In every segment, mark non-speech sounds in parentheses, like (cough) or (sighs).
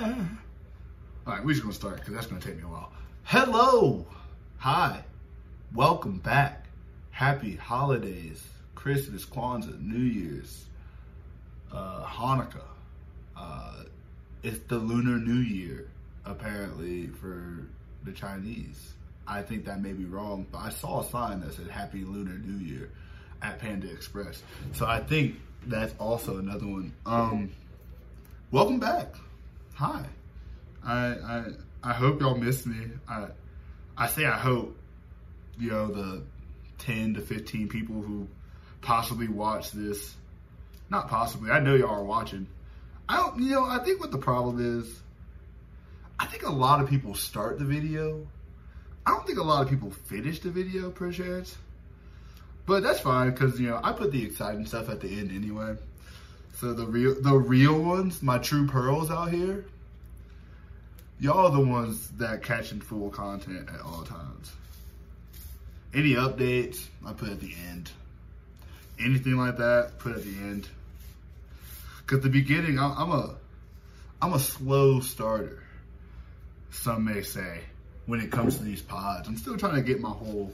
All right, we're just gonna start because that's gonna take me a while. Hello, hi, welcome back. Happy holidays, Christmas, Kwanzaa, New Year's, uh, Hanukkah. Uh, it's the Lunar New Year, apparently for the Chinese. I think that may be wrong, but I saw a sign that said Happy Lunar New Year at Panda Express. So I think that's also another one. Um, welcome back. Hi. I I I hope y'all miss me. I I say I hope, you know, the ten to fifteen people who possibly watch this. Not possibly. I know y'all are watching. I don't you know, I think what the problem is, I think a lot of people start the video. I don't think a lot of people finish the video per chance. But that's fine because you know I put the exciting stuff at the end anyway. So the real the real ones, my true pearls out here, y'all the ones that catching full content at all times. Any updates, I put at the end. Anything like that, put at the end. Cause the beginning, I'm, I'm a, I'm a slow starter. Some may say when it comes to these pods. I'm still trying to get my whole,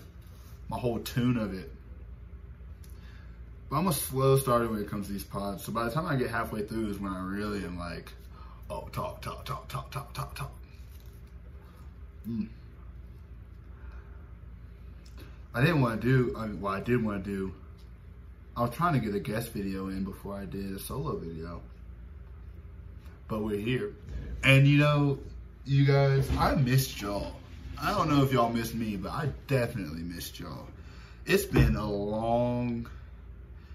my whole tune of it. But I'm a slow starter when it comes to these pods. So by the time I get halfway through is when I really am like, oh, talk, talk, talk, talk, talk, talk, talk. Mm. I didn't want to do, I mean, well, I did want to do, I was trying to get a guest video in before I did a solo video. But we're here. And you know, you guys, I missed y'all. I don't know if y'all missed me, but I definitely missed y'all. It's been a long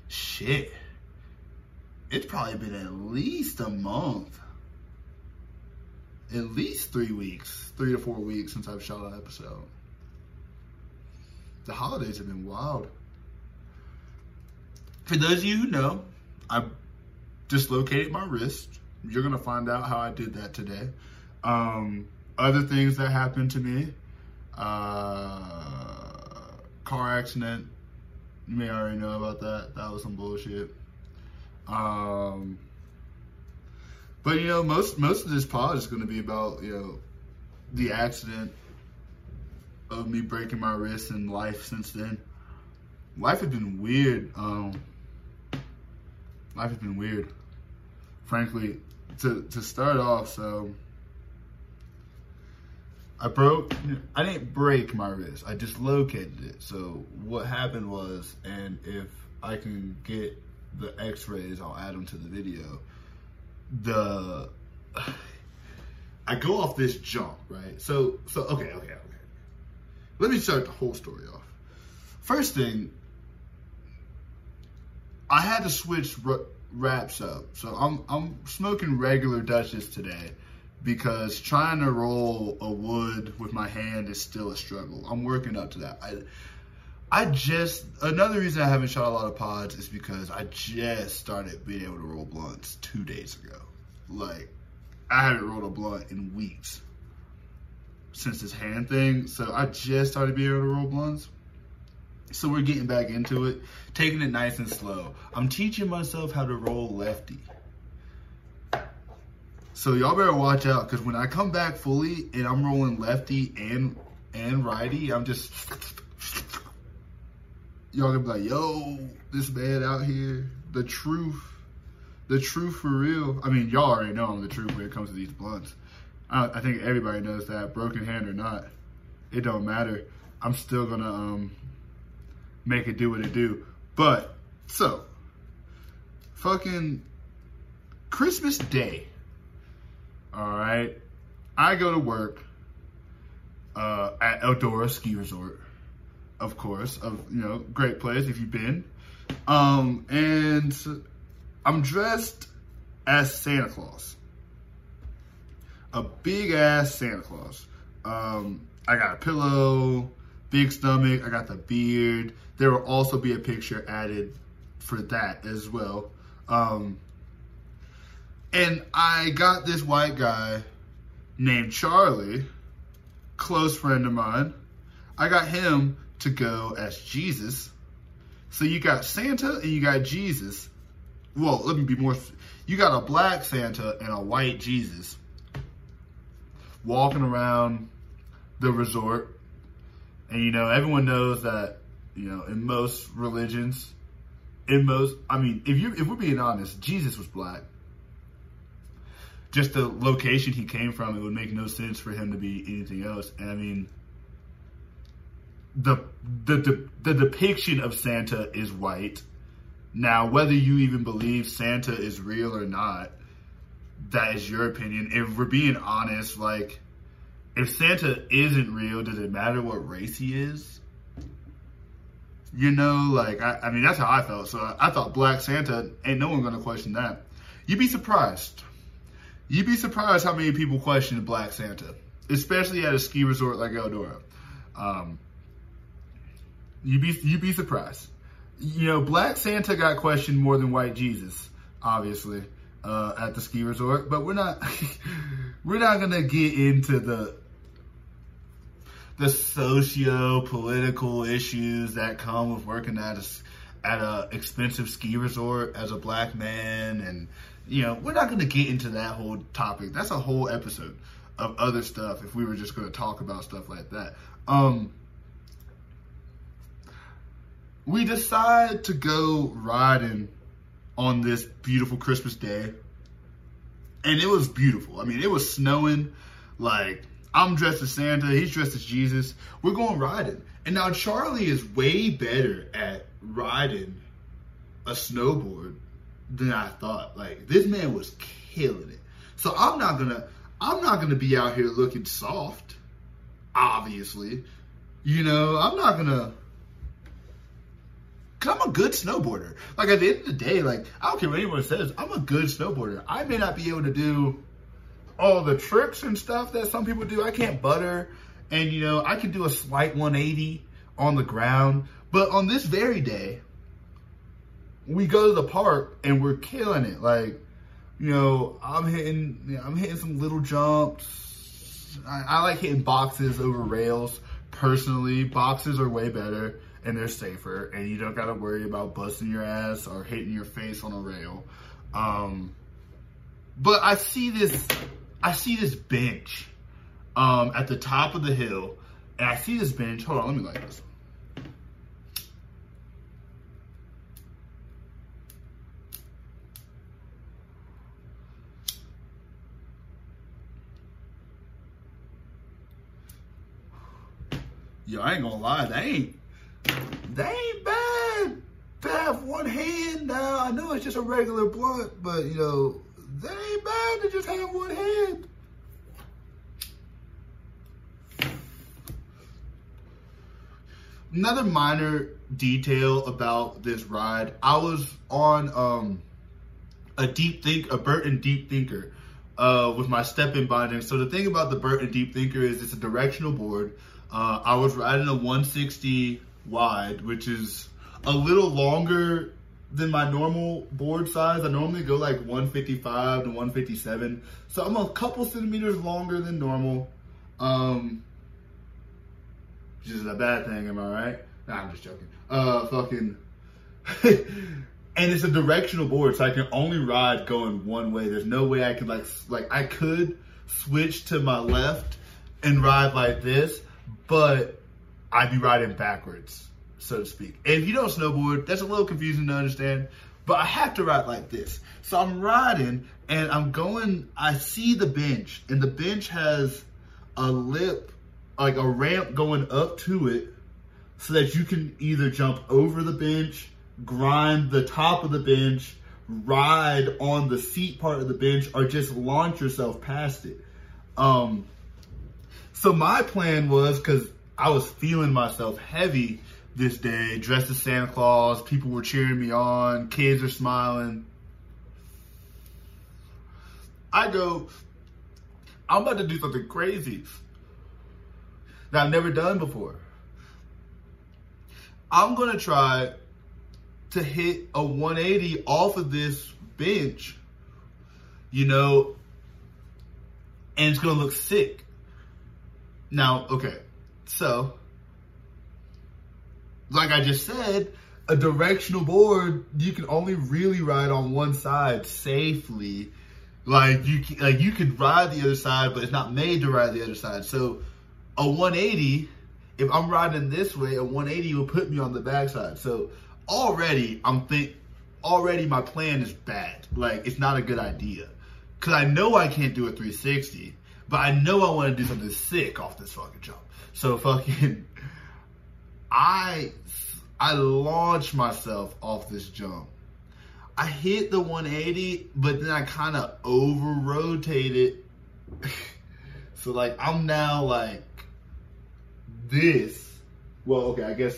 shit. It's probably been at least a month. At least three weeks, three to four weeks since I've shot an episode. The holidays have been wild. For those of you who know, I dislocated my wrist. You're gonna find out how I did that today. Um, other things that happened to me, uh, car accident. You may already know about that. That was some bullshit. Um, but you know, most most of this pod is going to be about you know the accident of me breaking my wrist and life since then. Life has been weird. Um, life has been weird. Frankly, to to start off, so I broke. I didn't break my wrist. I dislocated it. So what happened was, and if I can get the X-rays, I'll add them to the video. The (sighs) I go off this jump, right? So so okay okay okay. Let me start the whole story off. First thing, I had to switch wraps up. So I'm I'm smoking regular Dutchess today because trying to roll a wood with my hand is still a struggle. I'm working up to that. I I just another reason I haven't shot a lot of pods is because I just started being able to roll blunts two days ago. Like I haven't rolled a blunt in weeks since this hand thing. So I just started being able to roll blunts. So we're getting back into it, taking it nice and slow. I'm teaching myself how to roll lefty. So y'all better watch out because when I come back fully and I'm rolling lefty and and righty, I'm just y'all gonna be like, yo, this man out here, the truth, the truth for real. I mean, y'all already know I'm the truth when it comes to these blunts. I, I think everybody knows that, broken hand or not, it don't matter. I'm still gonna um make it do what it do. But so, fucking Christmas Day. All right, I go to work uh, at Eldora Ski Resort, of course. Of you know, great place if you've been. Um, and I'm dressed as Santa Claus, a big ass Santa Claus. Um, I got a pillow, big stomach. I got the beard. There will also be a picture added for that as well. Um, and I got this white guy named Charlie, close friend of mine. I got him to go as Jesus. So you got Santa and you got Jesus. Well, let me be more. You got a black Santa and a white Jesus. walking around the resort. And, you know, everyone knows that, you know, in most religions, in most, I mean, if you if we're being honest, Jesus was black. Just the location he came from, it would make no sense for him to be anything else. And I mean, the the the, the depiction of Santa is white. Now, whether you even believe Santa is real or not, that is your opinion. If we're being honest, like, if Santa isn't real, does it matter what race he is? You know, like, I, I mean, that's how I felt. So I, I thought Black Santa, ain't no one gonna question that. You'd be surprised. You'd be surprised how many people question Black Santa, especially at a ski resort like Eldora. Um, you'd be you'd be surprised. You know, Black Santa got questioned more than White Jesus, obviously, uh, at the ski resort. But we're not (laughs) we're not gonna get into the the socio political issues that come with working at a at a expensive ski resort as a black man and you know we're not going to get into that whole topic. That's a whole episode of other stuff if we were just going to talk about stuff like that. Um we decide to go riding on this beautiful christmas day and it was beautiful. I mean it was snowing like i'm dressed as santa he's dressed as jesus. We're going riding. And now charlie is way better at riding a snowboard than I thought. Like this man was killing it. So I'm not gonna I'm not gonna be out here looking soft, obviously. You know, I'm not gonna Cause I'm a good snowboarder. Like at the end of the day, like I don't care what anyone says, I'm a good snowboarder. I may not be able to do all the tricks and stuff that some people do. I can't butter and you know, I can do a slight 180 on the ground. But on this very day, we go to the park and we're killing it. Like, you know, I'm hitting, you know, I'm hitting some little jumps. I, I, like hitting boxes over rails. Personally, boxes are way better and they're safer, and you don't gotta worry about busting your ass or hitting your face on a rail. Um, but I see this, I see this bench um, at the top of the hill, and I see this bench. Hold on, let me like this. Yo, I ain't gonna lie, they ain't, they ain't bad to have one hand now. I know it's just a regular blunt, but you know, they ain't bad to just have one hand. Another minor detail about this ride, I was on um, a deep think, a Burton deep thinker uh, with my step-in binding. So the thing about the Burton deep thinker is it's a directional board. Uh, I was riding a 160 wide, which is a little longer than my normal board size. I normally go like 155 to 157. So I'm a couple centimeters longer than normal. Um, which is a bad thing, am I right? Nah, I'm just joking. Uh, fucking. (laughs) and it's a directional board, so I can only ride going one way. There's no way I could like, like I could switch to my left and ride like this, but I'd be riding backwards, so to speak. And if you don't snowboard, that's a little confusing to understand, but I have to ride like this. So I'm riding and I'm going, I see the bench, and the bench has a lip, like a ramp going up to it, so that you can either jump over the bench, grind the top of the bench, ride on the seat part of the bench, or just launch yourself past it. Um, so my plan was because I was feeling myself heavy this day, dressed as Santa Claus. People were cheering me on. Kids are smiling. I go, I'm about to do something crazy that I've never done before. I'm going to try to hit a 180 off of this bench, you know, and it's going to look sick. Now, okay, so, like I just said, a directional board, you can only really ride on one side safely. Like you, like you could ride the other side, but it's not made to ride the other side. So a 180, if I'm riding this way, a 180 will put me on the backside. So already I'm think, already my plan is bad. Like it's not a good idea, cause I know I can't do a 360, but I know I want to do something sick off this fucking jump. So fucking, I, I launched myself off this jump I hit the 180, but then I kind of over rotated. (laughs) so like I'm now like this. Well, okay, I guess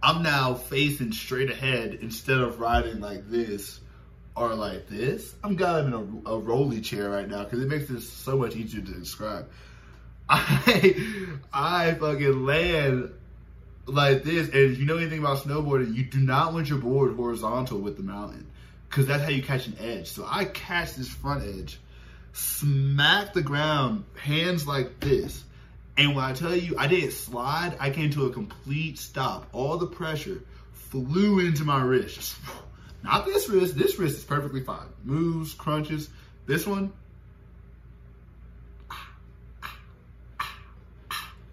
I'm now facing straight ahead instead of riding like this or like this. I'm kind of in a, a rolly chair right now because it makes this so much easier to describe. (laughs) I I fucking land like this, and if you know anything about snowboarding, you do not want your board horizontal with the mountain because that's how you catch an edge. So I catch this front edge, smack the ground, hands like this. And when I tell you I didn't slide, I came to a complete stop. All the pressure flew into my wrist. (laughs) Not this wrist. This wrist is perfectly fine. Moves, crunches. This one,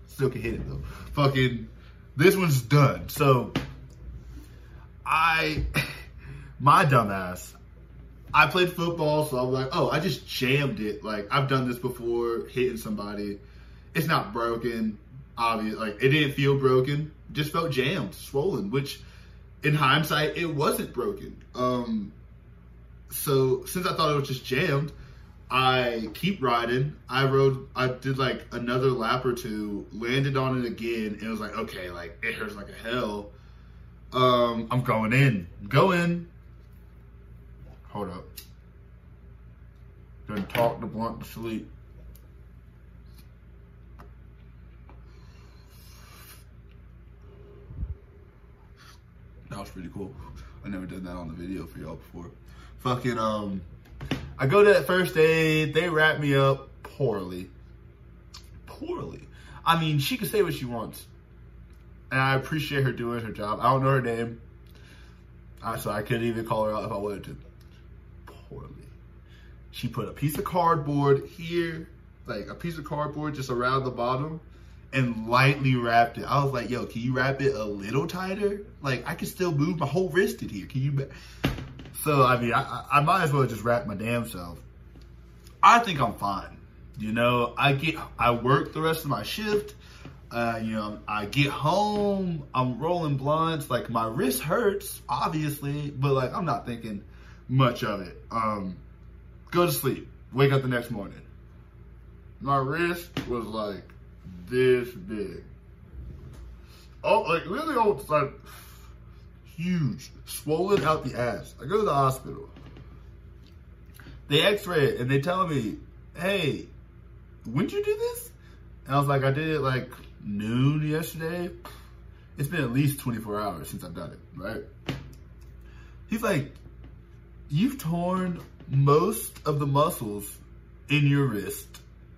still can hit it though. Fucking, this one's done. So I (laughs) my dumbass, I played football, so I was like, oh, I just jammed it. Like I've done this before, hitting somebody. It's not broken, obvious. Like it didn't feel broken, just felt jammed, swollen. Which, in hindsight, it wasn't broken. Um, so since I thought it was just jammed, I keep riding. I rode. I did like another lap or two, landed on it again, and it was like, okay, like it hurts like a hell. Um, I'm going in. Go in. Hold up. Done talk to blunt to sleep. That was pretty cool. I never done that on the video for y'all before. Fucking, um, I go to that first aid. They wrap me up poorly. Poorly. I mean, she can say what she wants. And I appreciate her doing her job. I don't know her name. So I couldn't even call her out if I wanted to poorly. She put a piece of cardboard here, like a piece of cardboard just around the bottom, and lightly wrapped it. I was like, yo, can you wrap it a little tighter? Like, I can still move my whole wrist in here. Can you? So, I mean, I, I might as well just wrap my damn self. I think I'm fine. You know, I get, I work the rest of my shift. Uh, you know, I get home, I'm rolling blunts. Like, my wrist hurts, obviously, but like, I'm not thinking, much of it. Um, go to sleep, wake up the next morning. My wrist was like this big. Oh, like really old, like huge, swollen out the ass. I go to the hospital. They x-ray it and they tell me, hey, when'd you do this? And I was like, I did it like noon yesterday. It's been at least 24 hours since I've done it, right? He's like, you've torn most of the muscles in your wrist,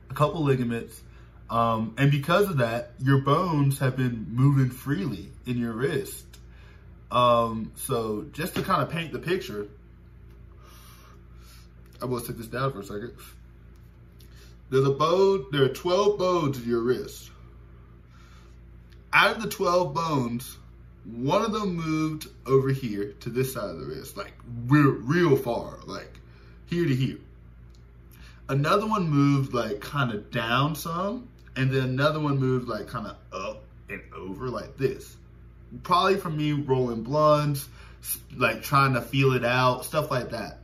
a couple ligaments, um, and because of that, your bones have been moving freely in your wrist. Um, so just to kind of paint the picture, I will take this down for a second. There's a bone, there are 12 bones in your wrist. Out of the 12 bones, one of them moved over here to this side of the wrist, like real, real far, like here to here. Another one moved like kind of down some, and then another one moved like kind of up and over like this. Probably from me rolling blunts, like trying to feel it out, stuff like that.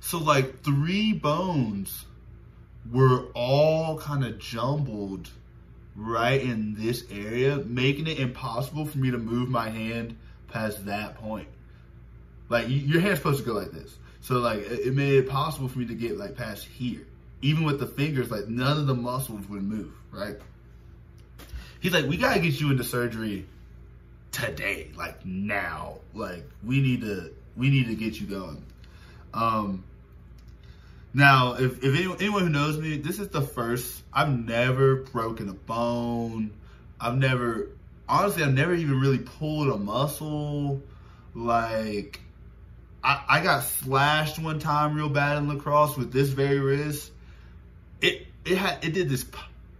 So like three bones were all kind of jumbled right in this area, making it impossible for me to move my hand past that point. Like your hand's supposed to go like this. So like it made it possible for me to get like past here. Even with the fingers, like none of the muscles would move, right? He's like, we gotta get you into surgery today, like now. Like we need to we need to get you going. Um now, if, if anyone, anyone who knows me, this is the first, I've never broken a bone. I've never, honestly, I've never even really pulled a muscle. Like, I, I got slashed one time real bad in lacrosse with this very wrist. It it had it did this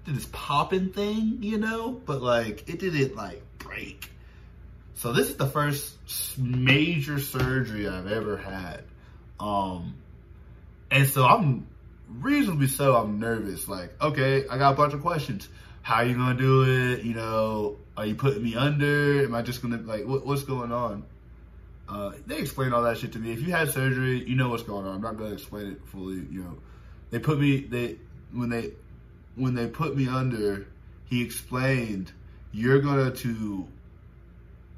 did this popping thing, you know, but like it didn't like break. So this is the first major surgery I've ever had. Um, and so I'm reasonably so I'm nervous. Like, okay, I got a bunch of questions. How are you gonna do it? You know, are you putting me under? Am I just gonna like what, what's going on? Uh, they explain all that shit to me. If you had surgery, you know what's going on. I'm not gonna explain it fully. You know, they put me they when they when they put me under. He explained you're gonna to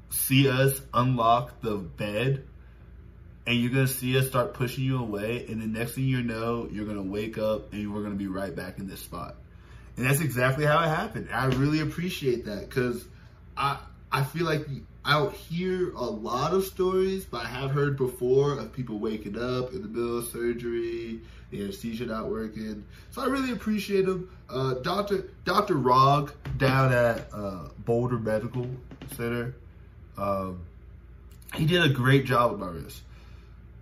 see us unlock the bed and you're gonna see us start pushing you away, and the next thing you know, you're gonna wake up and we're gonna be right back in this spot. And that's exactly how it happened. I really appreciate that because I I feel like I don't hear a lot of stories, but I have heard before of people waking up in the middle of surgery, the anesthesia not working. So I really appreciate them. Uh, Doctor Doctor Rog down at uh, Boulder Medical Center, um, he did a great job with my wrist.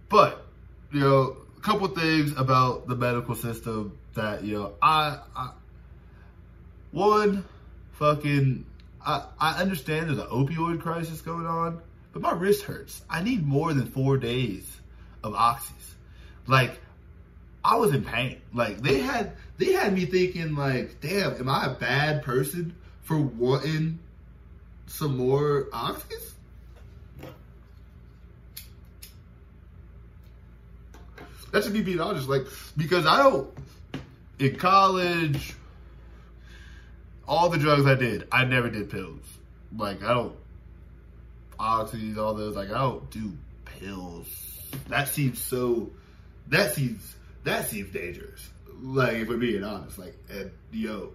But you know, a couple things about the medical system that you know, I, I one fucking I, understand there's an opioid crisis going on, but my wrist hurts. I need more than four days of oxys. Like, I was in pain. Like they had they had me thinking like, damn, am I a bad person for wanting some more oxys? That should be being honest, like because I don't in college, all the drugs I did, I never did pills. Like I don't oxys, all those. Like I don't do pills. That seems so. That seems that seems dangerous. Like if we're being honest, like and yo,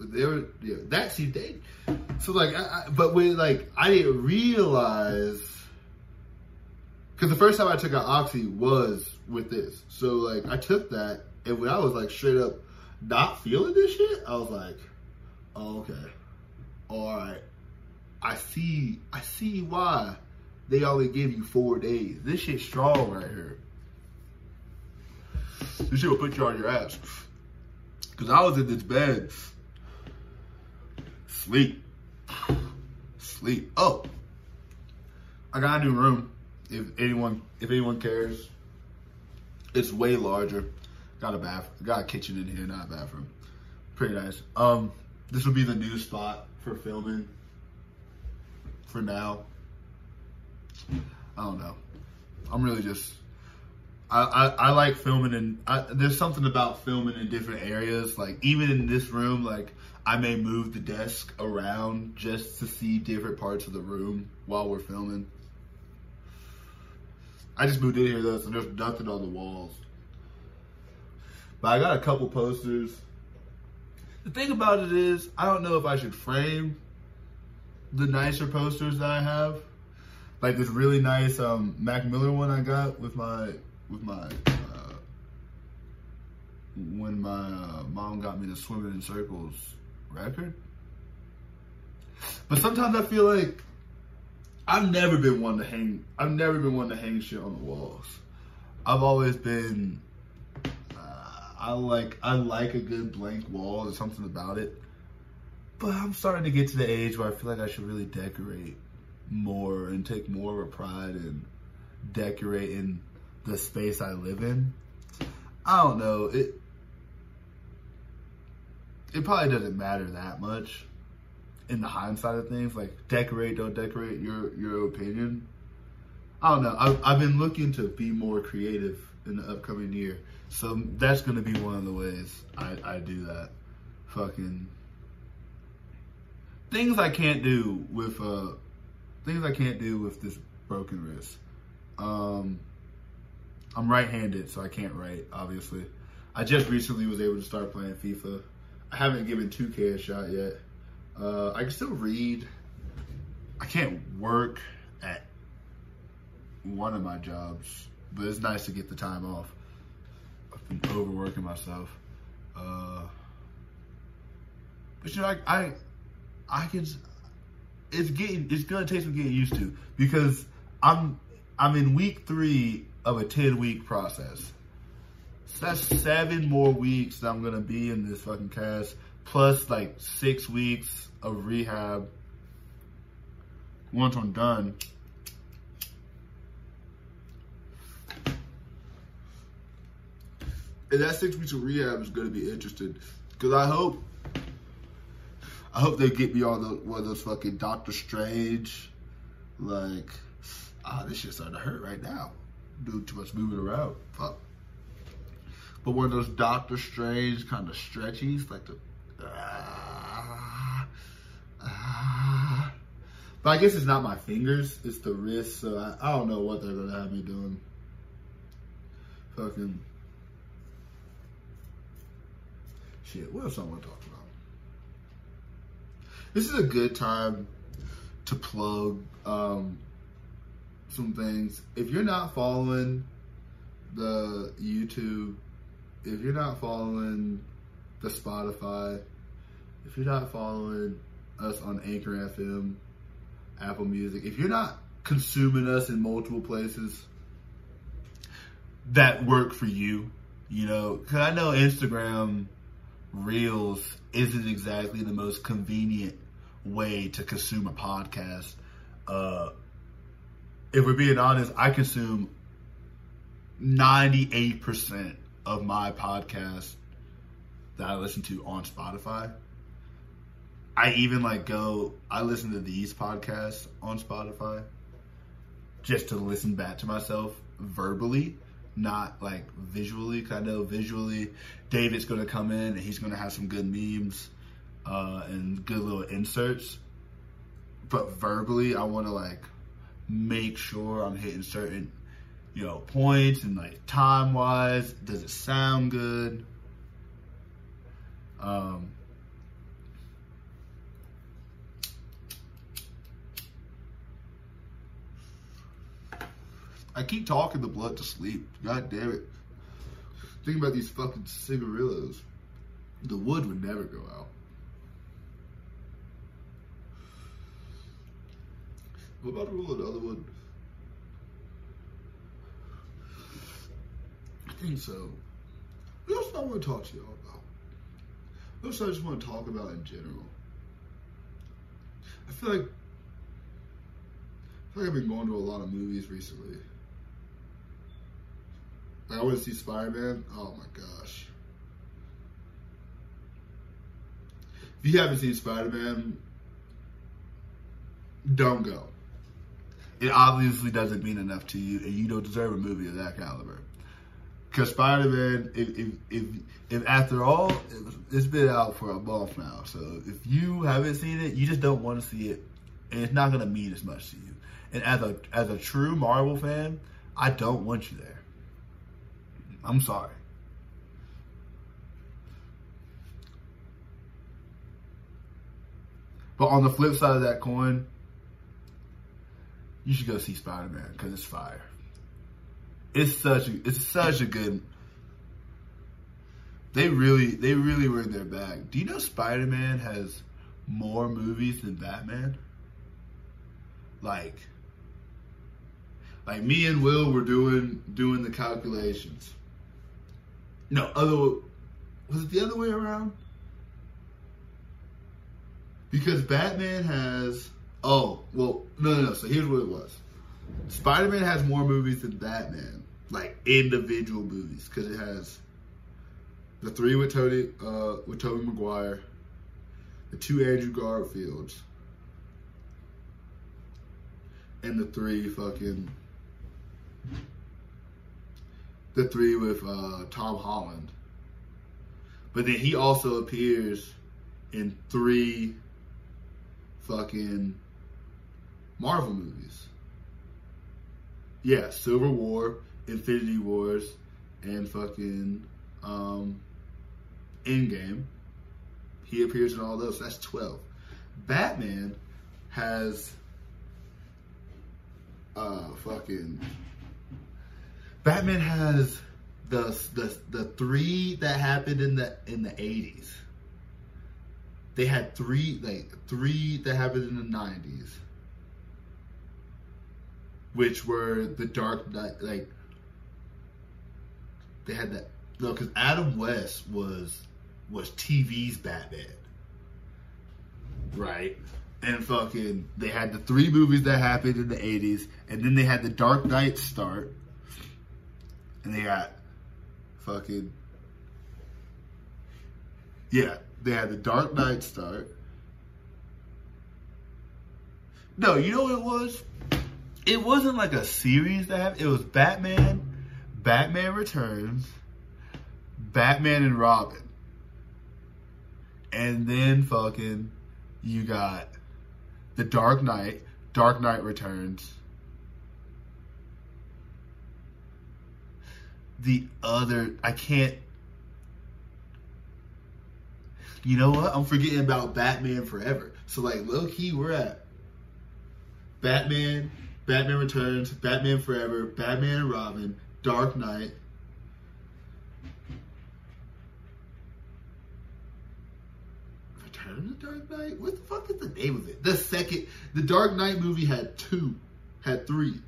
there, yeah, that seems dangerous. So like, I, I, but when like I didn't realize because the first time I took an oxy was with this. So like I took that, and when I was like straight up not feeling this shit, I was like, oh, okay, all right, I see, I see why they only give you four days. This shit's strong right here. This shit will put you on your ass. Cause I was in this bed, sleep, sleep. Oh, I got a new room. If anyone, if anyone cares, it's way larger. Got a bath, got a kitchen in here, not a bathroom. Pretty nice. Um, this will be the new spot for filming. For now, I don't know. I'm really just. I, I, I like filming and there's something about filming in different areas. Like even in this room, like I may move the desk around just to see different parts of the room while we're filming. I just moved in here though, so there's nothing on the walls. But I got a couple posters. The thing about it is, I don't know if I should frame the nicer posters that I have. Like this really nice um, Mac Miller one I got with my with my uh, when my uh, mom got me the swimming in circles record. But sometimes I feel like I've never been one to hang. I've never been one to hang shit on the walls. I've always been. I like I like a good blank wall. There's something about it. But I'm starting to get to the age where I feel like I should really decorate more and take more of a pride in decorating the space I live in. I don't know. It it probably doesn't matter that much in the hindsight of things, like decorate, don't decorate, your your opinion. I don't know. I've, I've been looking to be more creative in the upcoming year, so that's gonna be one of the ways I, I do that. Fucking things I can't do with uh things I can't do with this broken wrist. Um, I'm right-handed, so I can't write. Obviously, I just recently was able to start playing FIFA. I haven't given 2K a shot yet. Uh, I can still read. I can't work at one of my jobs, but it's nice to get the time off. Been overworking myself. Uh, but you know, I, I, I can. It's getting. It's gonna take some getting used to because I'm I'm in week three of a 10 week process. So that's seven more weeks that I'm gonna be in this fucking cast, plus like six weeks of rehab. Once I'm done, and that six weeks of rehab is gonna be interesting because I hope, I hope they get me on the, one of those fucking Doctor Strange, like, ah, this shit's starting to hurt right now. Doing too much moving around. Fuck. But one of those Doctor Strange kind of stretchies, like the, ah, ah. But I guess it's not my fingers, it's the wrist. So I, I don't know what they're gonna have me doing. Fucking. Shit, what else I want to talk about? This is a good time to plug um, some things. If you're not following the YouTube, if you're not following the Spotify, if you're not following us on Anchor FM, Apple Music, if you're not consuming us in multiple places that work for you, you know, because I know Instagram Reels isn't exactly the most convenient way to consume a podcast. Uh, if we're being honest, I consume 98% of my podcast that I listen to on Spotify. I even like go, I listen to these podcasts on Spotify just to listen back to myself verbally not like visually. Cause I know visually, David's to come in and he's to have some good memes uh, and good little inserts. But verbally, I want to like make sure I'm hitting certain, you know, points and like time wise. Does it sound good? Um, I keep talking the blood to sleep. God damn it. Think about these fucking cigarillos. The wood would never go out. What about roll another one? I think so. What else I want to talk to y'all about? What else I just want to talk about in general? I feel like I feel like I've been going to a lot of movies recently. I want to see Spider Man. Oh my gosh. If you haven't seen Spider Man, don't go. It obviously doesn't mean enough to you, and you don't deserve a movie of that caliber. Because Spider Man, if, if, if, if, after all, it's been out for a month now. So if you haven't seen it, you just don't want to see it, and it's not going to mean as much to you. And as a as a true Marvel fan, I don't want you there. I'm sorry. But on the flip side of that coin, you should go see Spider Man because it's fire. It's such a it's such a good. They really they really were in their bag. Do you know Spider Man has more movies than Batman? Like, like me and Will were doing doing the calculations. No, other was it the other way around? Because Batman has oh well no no no so here's what it was. Spider Man has more movies than Batman, like individual movies, because it has the three with Tony uh, with Tobey Maguire, the two Andrew Garfields, and the three fucking the three with uh, Tom Holland. But then he also appears in three fucking Marvel movies. Yeah, Civil War, Infinity Wars, and fucking um, Endgame. He appears in all those. That's 12. Batman has uh fucking Batman has the the the three that happened in the in the eighties. They had three like three that happened in the nineties. which were the Dark Knight. Like they had that no, because Adam West was was TV's Batman, right? And fucking, they had the three movies that happened in the '80s, and then they had the Dark Knight start, and they got fucking yeah, they had the Dark Knight start. No, you know what it was? It wasn't like a series that happened. It was Batman, Batman Returns, Batman and Robin. And then fucking you got The Dark Knight, Dark Knight Returns. The other I can't you know what? I'm forgetting about Batman Forever. So like low key, we're at Batman, Batman Returns, Batman Forever, Batman and Robin, Dark Knight. Return of the Dark Knight? What the fuck is the name of it? The second, the Dark Knight movie had two, had three.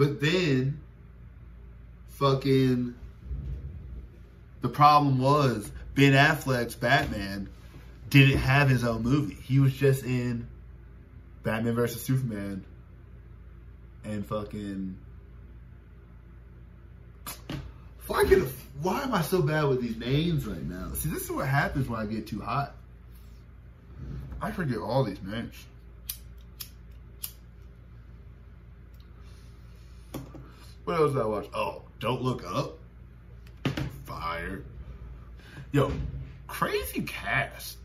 But then, fucking the problem was Ben Affleck's Batman didn't have his own movie. He was just in Batman versus Superman and fucking fucking why am I so bad with these names right now? See, this is what happens when I get too hot. I forget all these names. What else did I watch? Oh, Don't Look Up fire. Yo, crazy cast.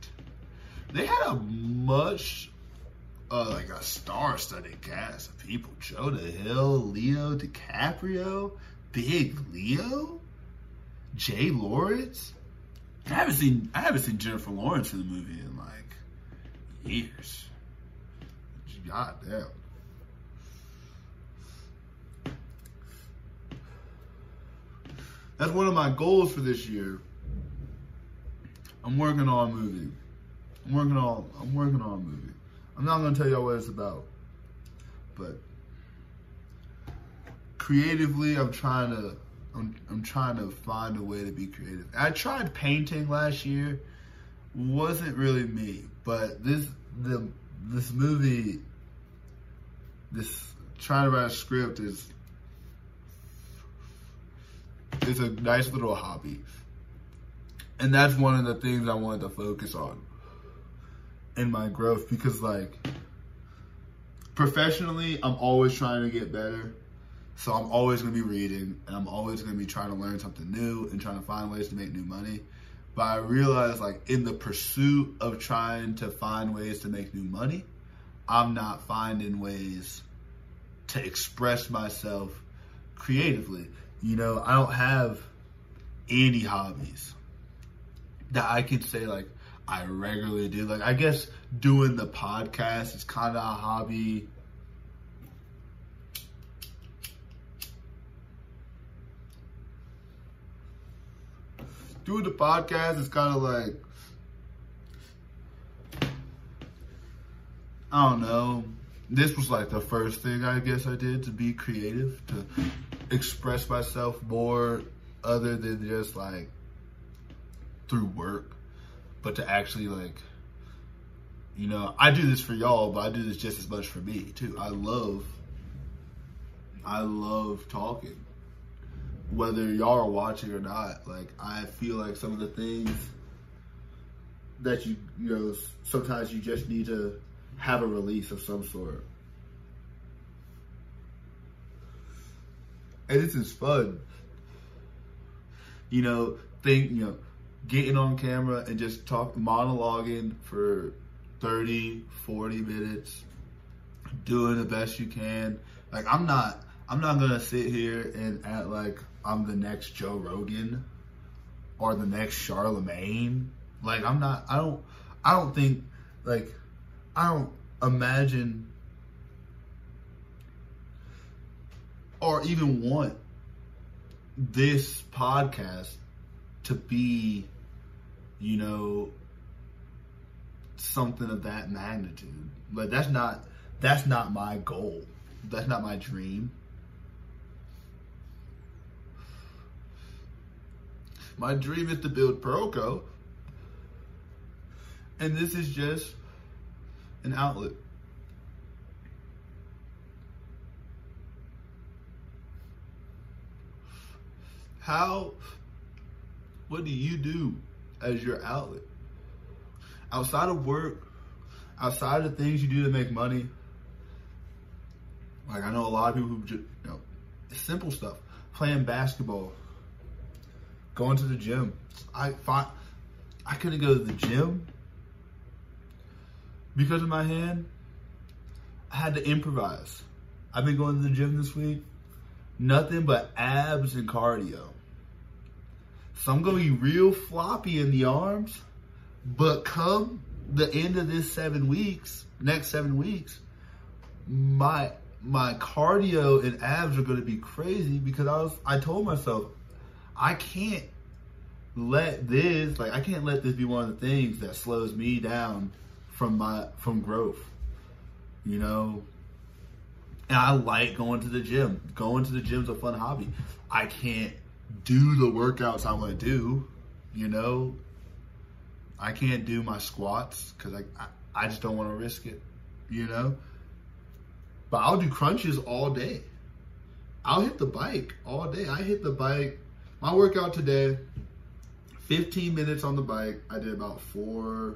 They had a much uh, like a star-studded cast of people: Jonah Hill, Leo DiCaprio, Big Leo, Jay Lawrence. I haven't seen I haven't seen Jennifer Lawrence in the movie in like years. God damn. That's one of my goals for this year. I'm working on a movie. I'm working on I'm working on a movie. I'm not gonna tell y'all what it's about. But creatively I'm trying to I'm, I'm trying to find a way to be creative. I tried painting last year. Wasn't really me. But this the this movie this trying to write a script is it's a nice little hobby. And that's one of the things I wanted to focus on in my growth because like professionally, I'm always trying to get better. So I'm always going to be reading and I'm always going to be trying to learn something new and trying to find ways to make new money. But I realized like in the pursuit of trying to find ways to make new money, I'm not finding ways to express myself creatively. You know, I don't have any hobbies that I could say like I regularly do. Like I guess doing the podcast is kind of a hobby. Doing the podcast is kind of like I don't know. This was like the first thing I guess I did to be creative, to express myself more other than just like through work, but to actually like, you know, I do this for y'all, but I do this just as much for me too. I love, I love talking, whether y'all are watching or not. Like, I feel like some of the things that you, you know, sometimes you just need to have a release of some sort. And this is fun. You know, think you know, getting on camera and just talk monologuing for 30, 40 minutes, doing the best you can. Like I'm not I'm not gonna sit here and act like I'm the next Joe Rogan or the next Charlemagne. Like I'm not I don't I don't think like I don't imagine or even want this podcast to be, you know, something of that magnitude. Like that's not that's not my goal. That's not my dream. My dream is to build Pearlco. And this is just an outlet. How, what do you do as your outlet? Outside of work, outside of the things you do to make money, like I know a lot of people who just, you know, simple stuff, playing basketball, going to the gym. I find I couldn't go to the gym because of my hand. I had to improvise. I've been going to the gym this week. Nothing but abs and cardio. So I'm gonna be real floppy in the arms, but come the end of this seven weeks, next seven weeks, my my cardio and abs are gonna be crazy because I was I told myself I can't let this like I can't let this be one of the things that slows me down from my from growth. You know, and I like going to the gym. Going to the gym's a fun hobby. I can't do the workouts I want to do. You know, I can't do my squats because I, I I just don't want to risk it. You know, but I'll do crunches all day. I'll hit the bike all day. I hit the bike. My workout today, 15 minutes on the bike. I did about four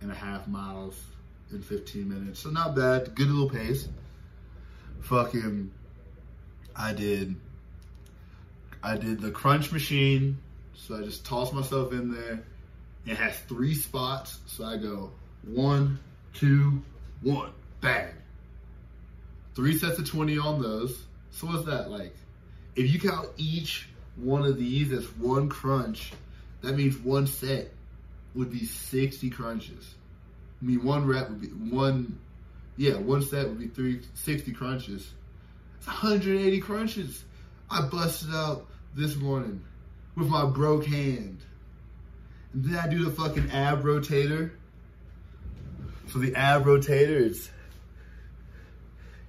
and a half miles in 15 minutes. So not bad. Good little pace. Fucking, I did, I did the crunch machine. So I just toss myself in there. It has three spots. So I go one, two, one, bang. Three sets of 20 on those. So what's that like? If you count each one of these as one crunch, that means one set would be 60 crunches. I mean, one rep would be one, yeah, one set would be three, 60 crunches. It's 180 crunches. I busted out this morning with my broke hand. And then I do the fucking ab rotator. So the ab rotator is,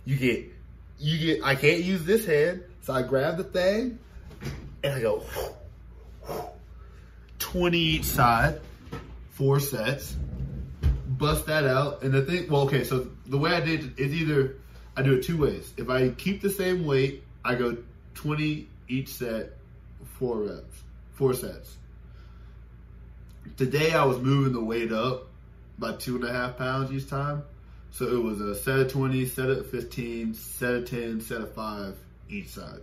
you get, you get, I can't use this hand. So I grab the thing and I go, 20 each side, four sets, bust that out. And the thing, well, okay, so the way I did is either I do it two ways. If I keep the same weight, I go 20 each set, four reps, four sets. Today I was moving the weight up by two and a half pounds each time. So it was a set of 20, set of 15, set of 10, set of five each side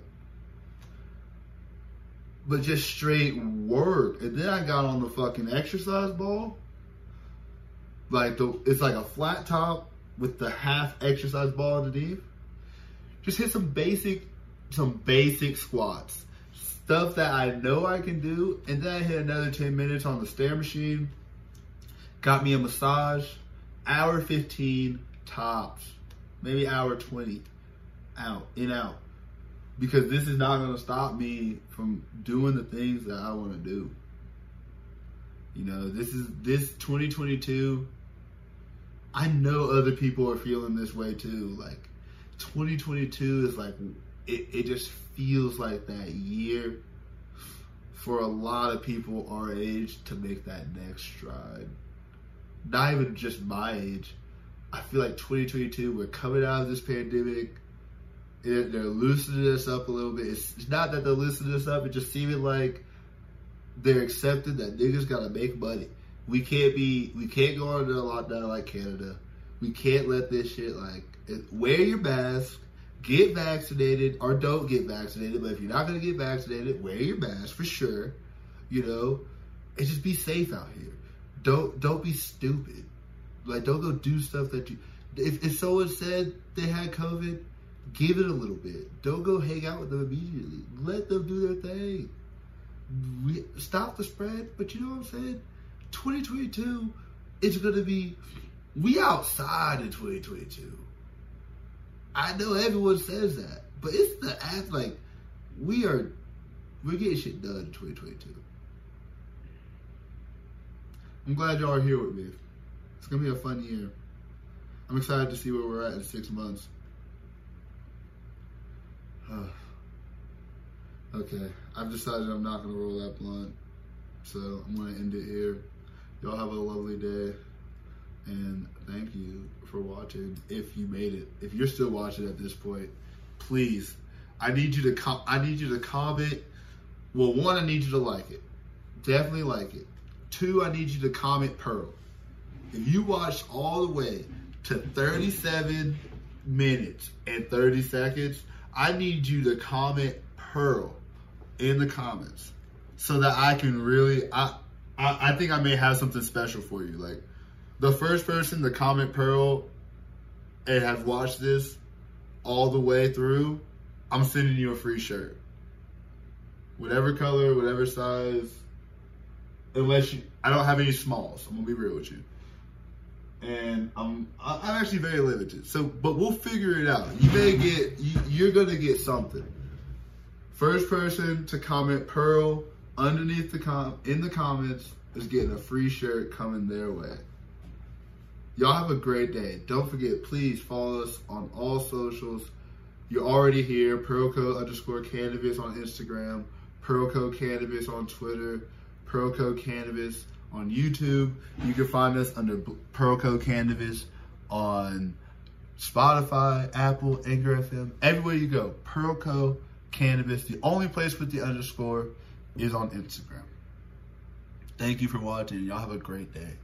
but just straight work. And then I got on the fucking exercise ball. Like the it's like a flat top with the half exercise ball underneath. Just hit some basic some basic squats. Stuff that I know I can do. And then I hit another 10 minutes on the stair machine. Got me a massage. Hour 15 tops. Maybe hour 20. Out. In out because this is not going to stop me from doing the things that I want to do. You know, this is this 2022. I know other people are feeling this way too. Like 2022 is like it, it just feels like that year for a lot of people our age to make that next stride. Not even just my age. I feel like 2022, we're coming out of this pandemic they're, they're loosening us up a little bit. It's, it's not that they're loosening us up. It just seeming like they're accepting that niggas gotta make money. We can't be, we can't go under a lockdown like Canada. We can't let this shit like wear your mask, get vaccinated or don't get vaccinated. But if you're not gonna get vaccinated, wear your mask for sure. You know, and just be safe out here. Don't don't be stupid. Like don't go do stuff that you. If, if someone said they had COVID, Give it a little bit. Don't go hang out with them immediately. Let them do their thing. We, stop the spread. But you know what I'm saying? 2022 is going to be, we outside in 2022. I know everyone says that, but it's the act like we are, we're getting shit done in 2022. I'm glad y'all are here with me. It's to be a fun year. I'm excited to see where we're at in six months. (sighs) okay, I've decided I'm not gonna roll that blunt, so I'm gonna end it here. Y'all have a lovely day, and thank you for watching. If you made it, if you're still watching at this point, please, I need you to com- I need you to comment. Well, one, I need you to like it, definitely like it. Two, I need you to comment Pearl. If you watched all the way to 37 minutes and 30 seconds, I need you to comment Pearl in the comments so that I can really I I, I think I may have something special for you. Like the first person to comment Pearl and has watched this all the way through, I'm sending you a free shirt. Whatever color, whatever size. Unless you I don't have any smalls. I'm gonna be real with you and I'm I'm actually very limited. So, but we'll figure it out. You may get you, you're gonna get something. First person to comment Pearl underneath the com in the comments is getting a free shirt coming their way. Y'all have a great day. Don't forget, please follow us on all socials. You're already here. Pearlco underscore cannabis on Instagram, Pearlco cannabis on Twitter, Pearlco cannabis on YouTube. You can find us under Pearlco Cannabis on Spotify, Apple, Anchor FM, everywhere you go. Pearlco Cannabis. The only place with the underscore is on Instagram. Thank you for watching. Y'all have a great day.